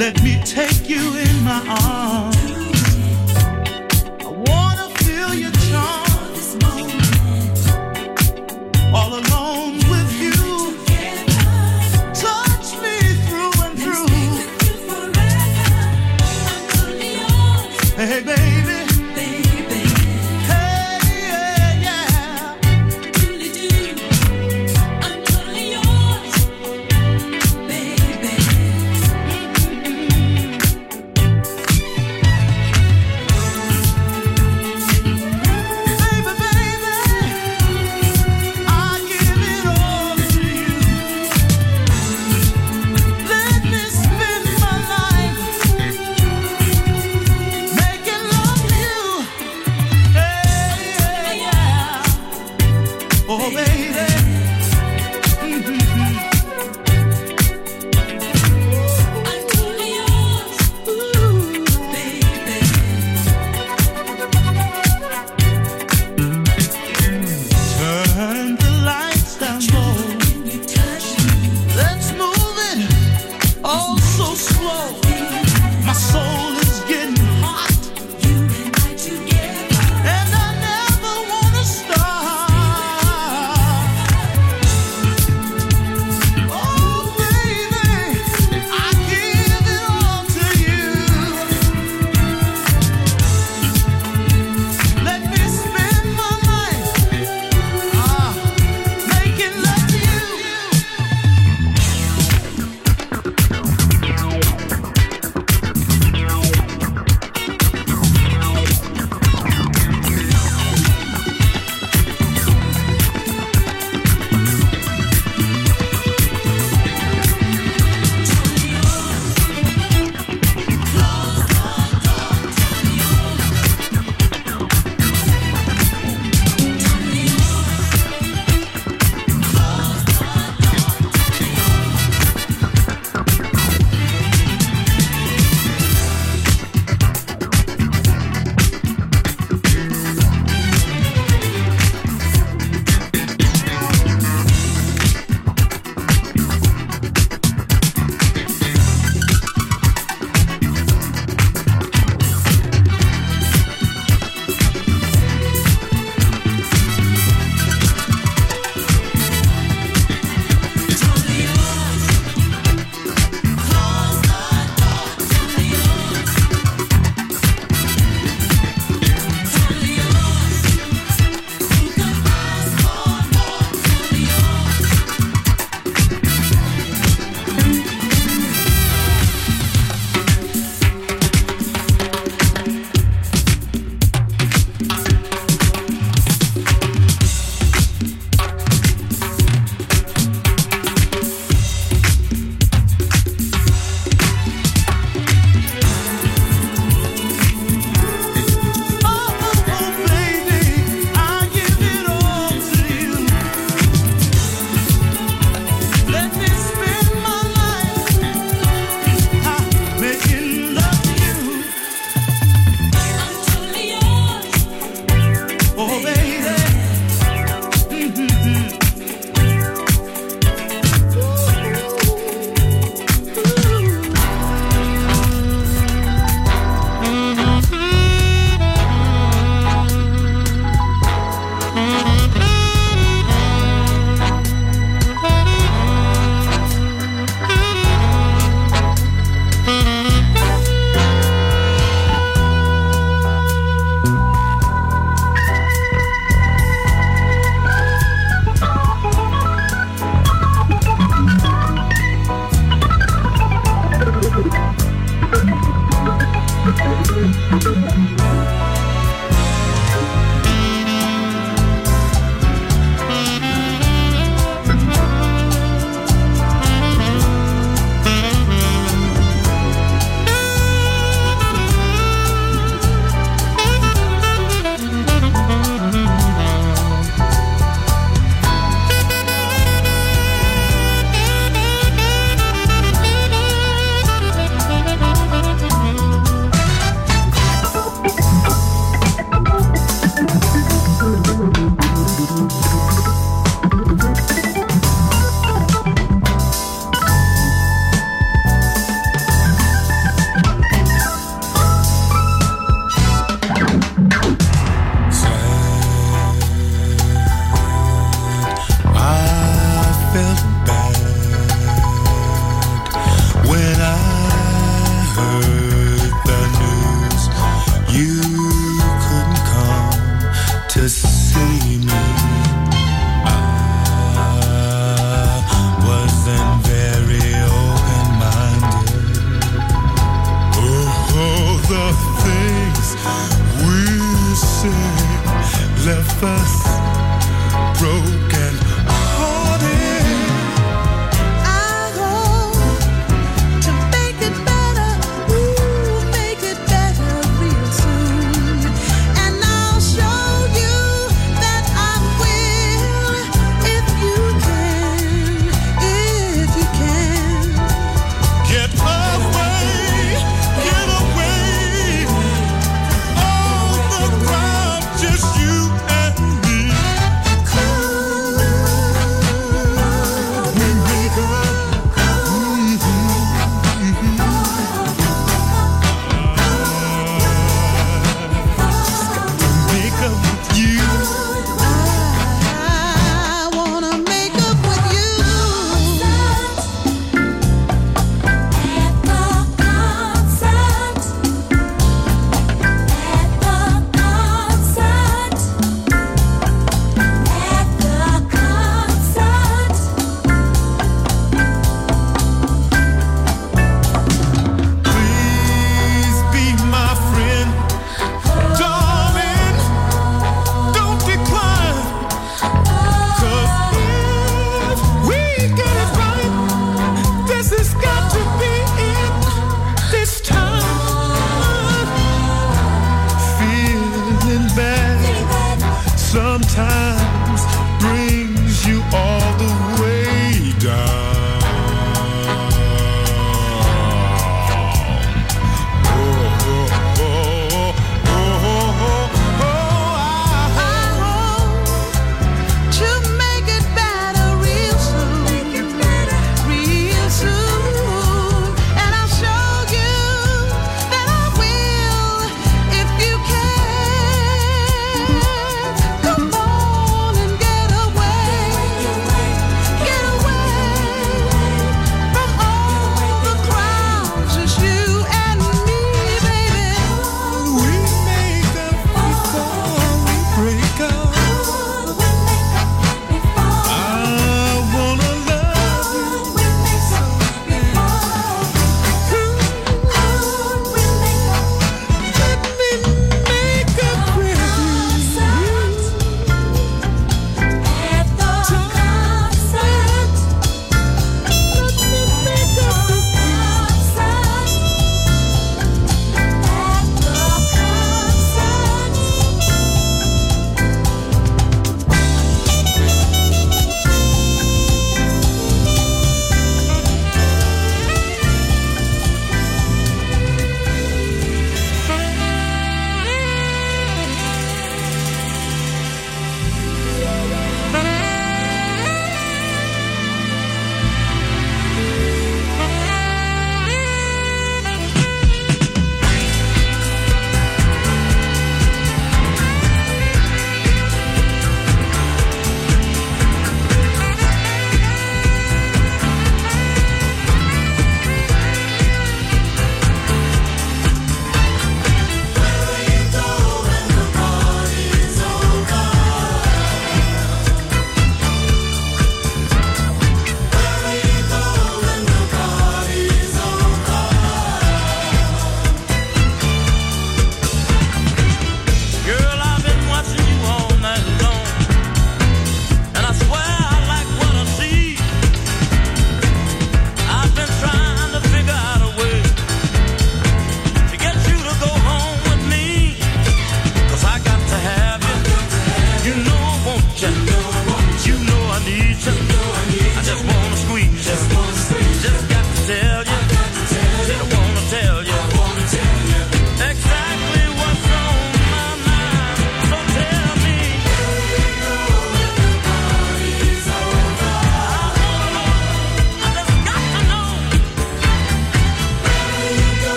Let me take you in my arms.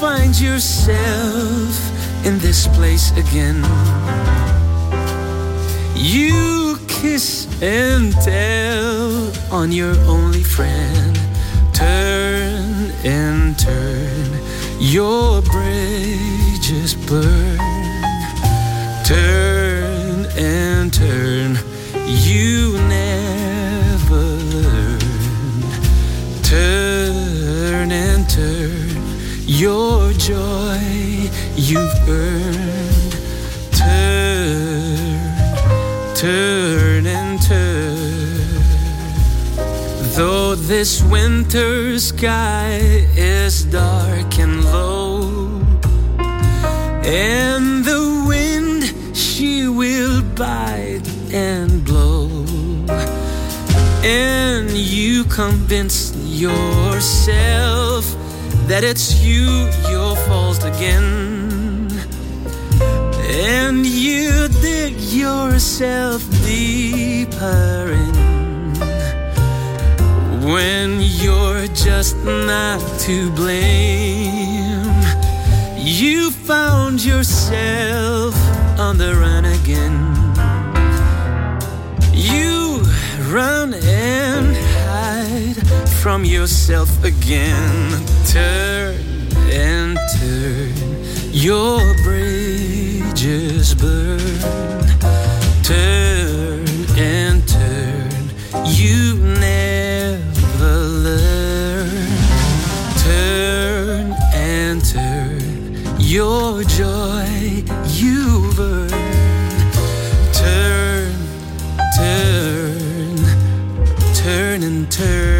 Find yourself in this place again. You kiss and tell on your only friend. Turn and turn, your bridges burn. Turn and turn, you never your joy you've earned. Turn, turn and turn. Though this winter sky is dark and low, and the wind she will bite and blow, and you convince yourself that it's you your fault again, and you dig yourself deeper in when you're just not to blame. You found yourself on the run again. You run and hide from yourself again. Turn and turn, your bridges burn. Turn and turn, you never learn. Turn and turn, your joy you've earned. Turn, turn, turn and turn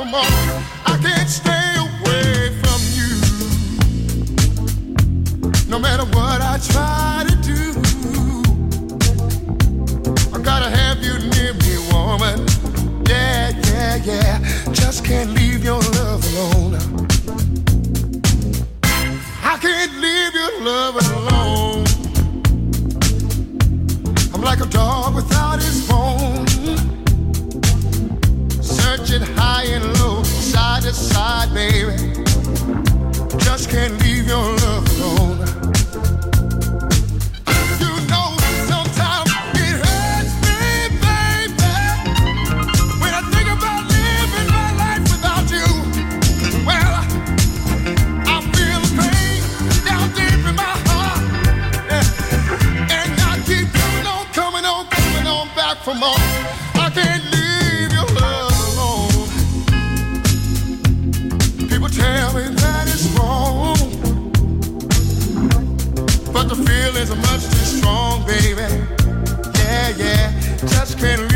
from all. I can't stay away from you. No matter what I try to do, I gotta have you near me, woman. Yeah, yeah, yeah. Just can't leave your love alone. I can't leave your love alone. I'm like a dog without his bone. low, side to side, baby. Just can't leave your love alone. feel is much too strong, baby. Yeah, yeah, just can't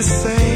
the same.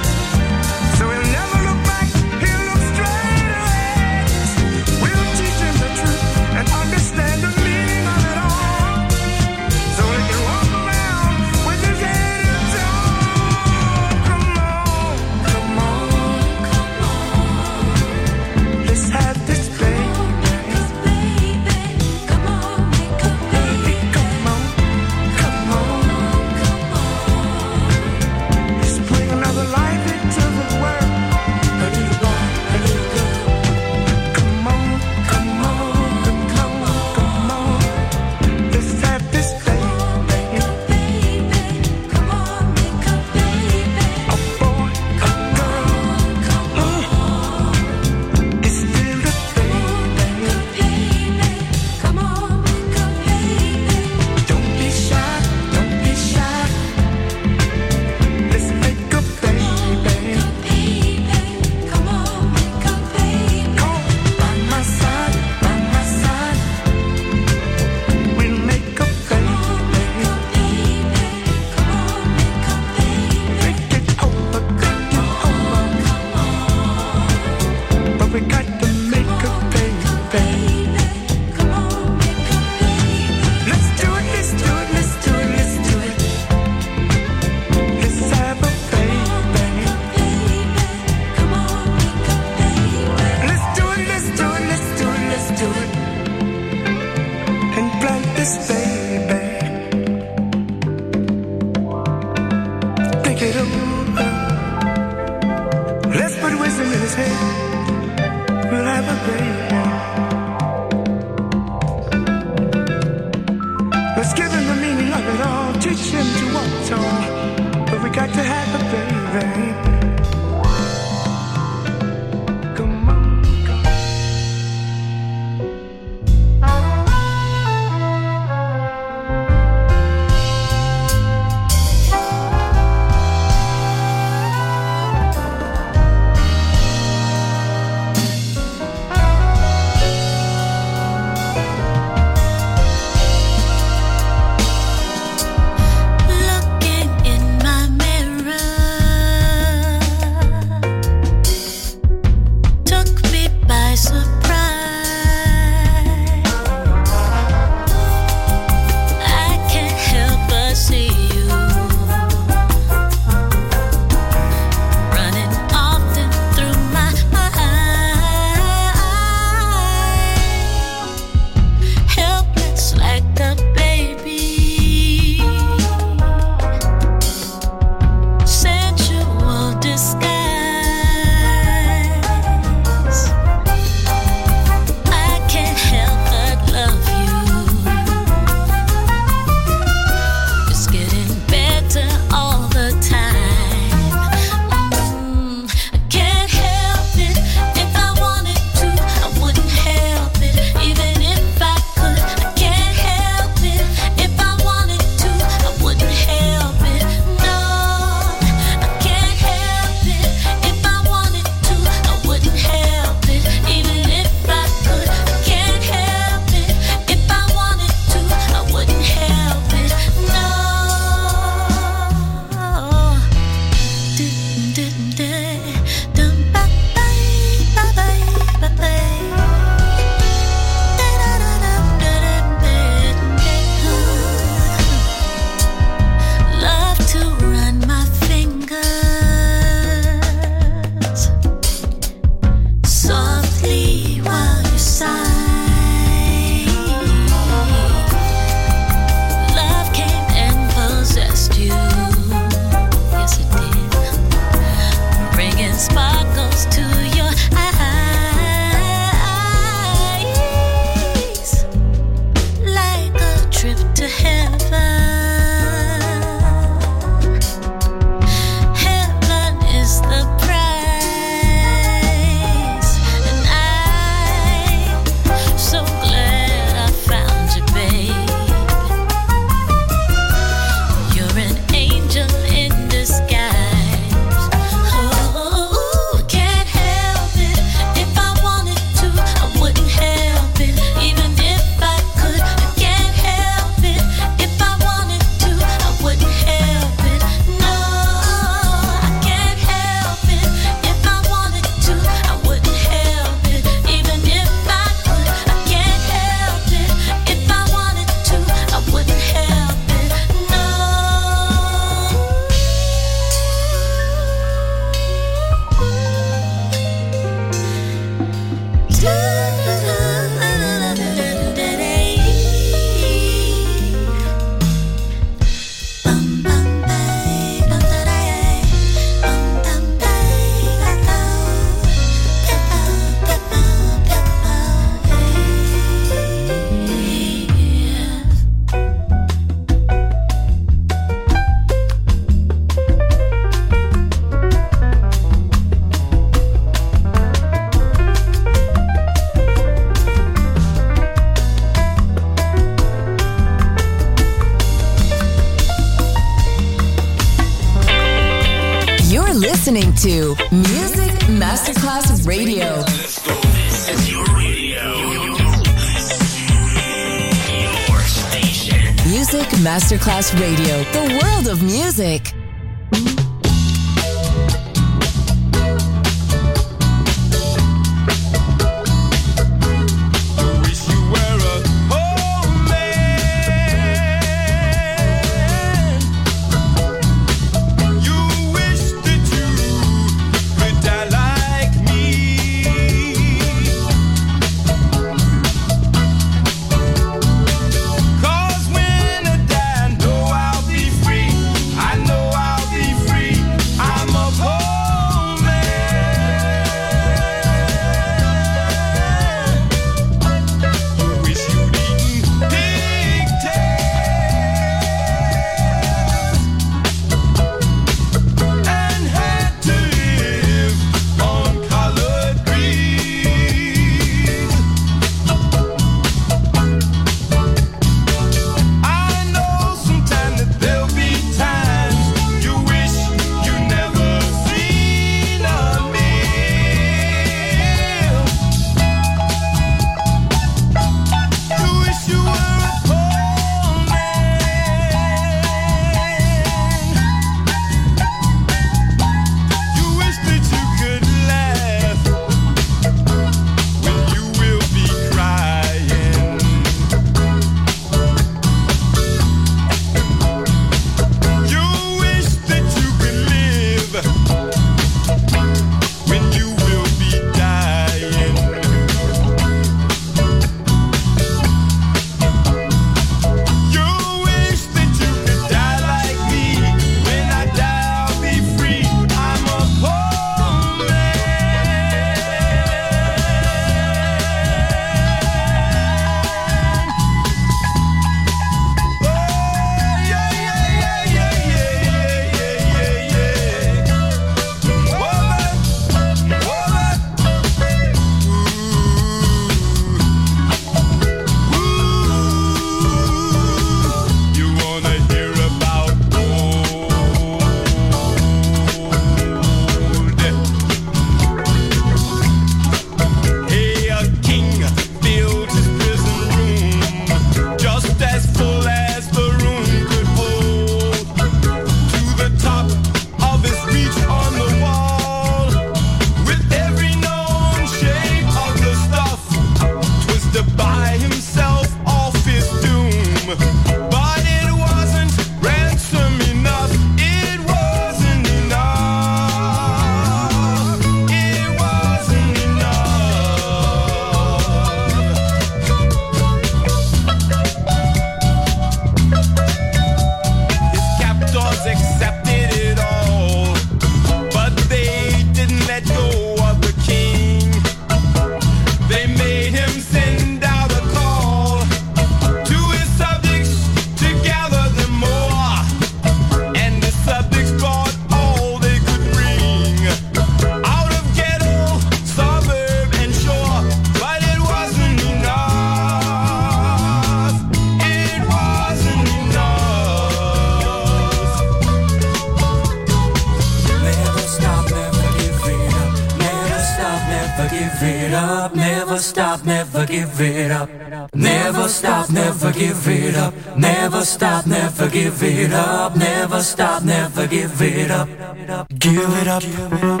never give it up, never stop, never give it up. Give it up. Give it up.